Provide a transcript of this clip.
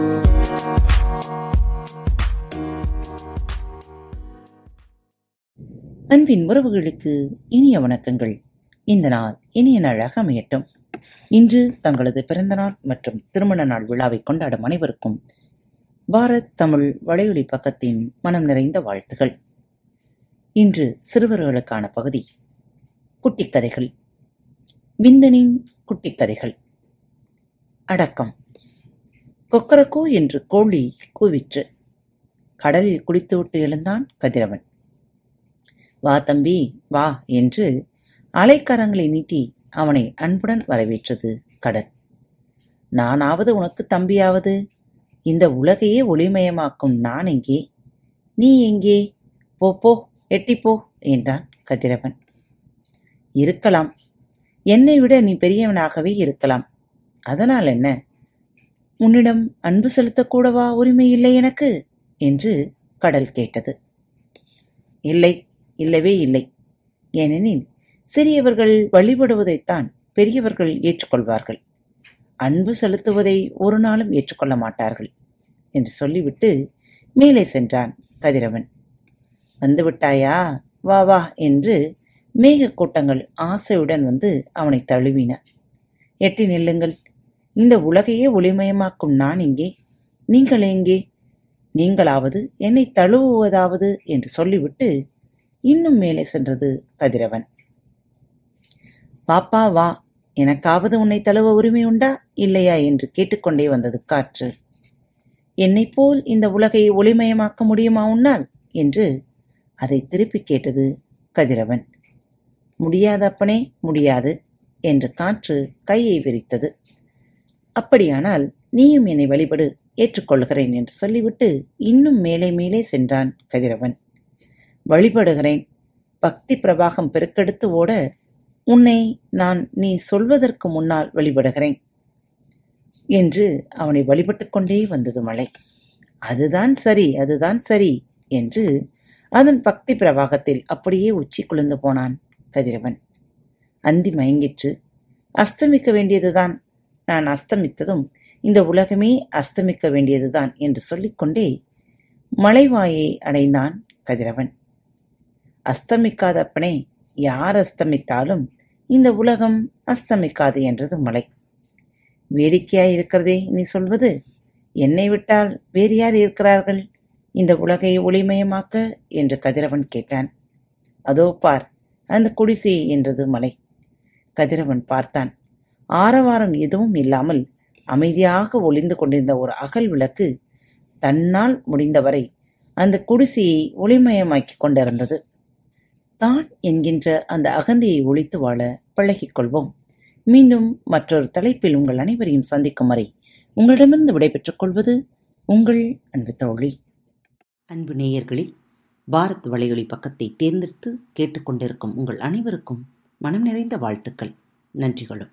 அன்பின் உறவுகளுக்கு இனிய வணக்கங்கள். இந்த நாள் இனிய நாளாக அமையட்டும். இன்று தங்களது பிறந்தநாள் மற்றும் திருமண நாள் விழாவை கொண்டாடும் அனைவருக்கும் பாரத் தமிழ் வலையொலி பக்கத்தின் மனம் நிறைந்த வாழ்த்துகள். இன்று சிறுவர்களுக்கான பகுதி குட்டிக் கதைகள் விந்தனின் குட்டிக் கதைகள் அடக்கம். கொக்கரக்கோ என்று கோழி கூவிற்று. கடலில் குளித்துவிட்டு எழுந்தான் கதிரவன். வா தம்பி வா என்று அலைக்கரங்களை நீட்டி அவனை அன்புடன் வரவேற்றது கடல். நானாவது உனக்கு தம்பியாவது. இந்த உலகையே ஒளிமயமாக்கும் நான் எங்கே? நீ எங்கே? போ போ எட்டிப்போ என்றான் கதிரவன். இருக்கலாம். என்னை விட நீ பெரியவனாகவே இருக்கலாம். அதனால் என்ன? உன்னிடம் அன்பு செலுத்தக்கூடவா உரிமை இல்லை எனக்கு? என்று கடல் கேட்டது. இல்லை இல்லவே இல்லை. ஏனெனில் சிறியவர்கள் வழிபடுவதைத்தான் பெரியவர்கள் ஏற்றுக்கொள்வார்கள். அன்பு செலுத்துவதை ஒரு நாளும் ஏற்றுக்கொள்ள மாட்டார்கள் என்று சொல்லிவிட்டு மேலே சென்றான் கதிரவன். வந்துவிட்டாயா? வா வா என்று மேகக் கூட்டங்கள் ஆசையுடன் வந்து அவனை தழுவின. எட்டி நில்லுங்கள் இந்த உலகையே ஒளிமயமாக்கும் நான் எங்கே நீங்கள் எங்கே? நீங்களாவது என்னை தழுவுவதாவது என்று சொல்லிவிட்டு இன்னும் மேலே சென்றது கதிரவன். பாப்பா வா. எனக்காவது உன்னை தழுவ உரிமை உண்டா இல்லையா? என்று கேட்டுக்கொண்டே வந்தது காற்று. என்னைப் போல் இந்த உலகை ஒளிமயமாக்க முடியுமா உன்னால்? என்று அதை திருப்பி கேட்டது கதிரவன். முடியாது அப்பனே முடியாது என்று காற்று கையை விரித்தது. அப்படியானால் நீயும் என்னை வழிபடு ஏற்றுக்கொள்கிறேன் என்று சொல்லிவிட்டு இன்னும் மேலே மேலே சென்றான் கதிரவன். வழிபடுகிறேன். பக்தி பிரவாகம் பெருக்கெடுத்து ஓட உன்னை நான் நீ சொல்வதற்கு முன்னால் வழிபடுகிறேன் என்று அவனை வழிபட்டு கொண்டே வந்தது மலை அதுதான் சரி அதுதான் சரி என்று அதன் பக்தி பிரவாகத்தில் அப்படியே உச்சி குளிர்ந்து போனான் கதிரவன். அந்தி மயங்கிற்று. அஸ்தமிக்க வேண்டியதுதான் நான் அஸ்தமித்ததும் இந்த உலகமே அஸ்தமிக்க வேண்டியதுதான் என்று சொல்லிக்கொண்டே மலைவாயை அடைந்தான் கதிரவன். அஸ்தமிக்காதப்பனே யார் அஸ்தமித்தாலும் இந்த உலகம் அஸ்தமிக்காது என்றது மலை. வேடிக்கையாய் இருக்கிறதே நீ சொல்வது? என்னை விட்டால் வேறு யார் இருக்கிறார்கள்? இந்த உலகை ஒளிமயமாக்க என்று கதிரவன் கேட்டான். அதோ பார் அந்த குடிசை என்றது மலை. கதிரவன் பார்த்தான். ஆரவாரம் எதுவும் இல்லாமல் அமைதியாக ஒளிந்து கொண்டிருந்த ஒரு அகல் விளக்கு தன்னால் முடிந்தவரை அந்த குடிசையை ஒளிமயமாக்கிக் கொண்டிருந்தது. தான் என்கின்ற அந்த அகந்தியை ஒழித்து வாழ பழகிக்கொள்வோம் மீண்டும் மற்றொரு தலைப்பில் உங்கள் அனைவரையும் சந்திக்கும் வரை உங்களிடமிருந்து விடைபெற்றுக் கொள்வது உங்கள் அன்பு தோழி. அன்பு நேயர்களில் பாரத் வலையொலி பக்கத்தை தேர்ந்தெடுத்து கேட்டுக்கொண்டிருக்கும் உங்கள் அனைவருக்கும் மனம் நிறைந்த வாழ்த்துக்கள். நன்றிகளும்.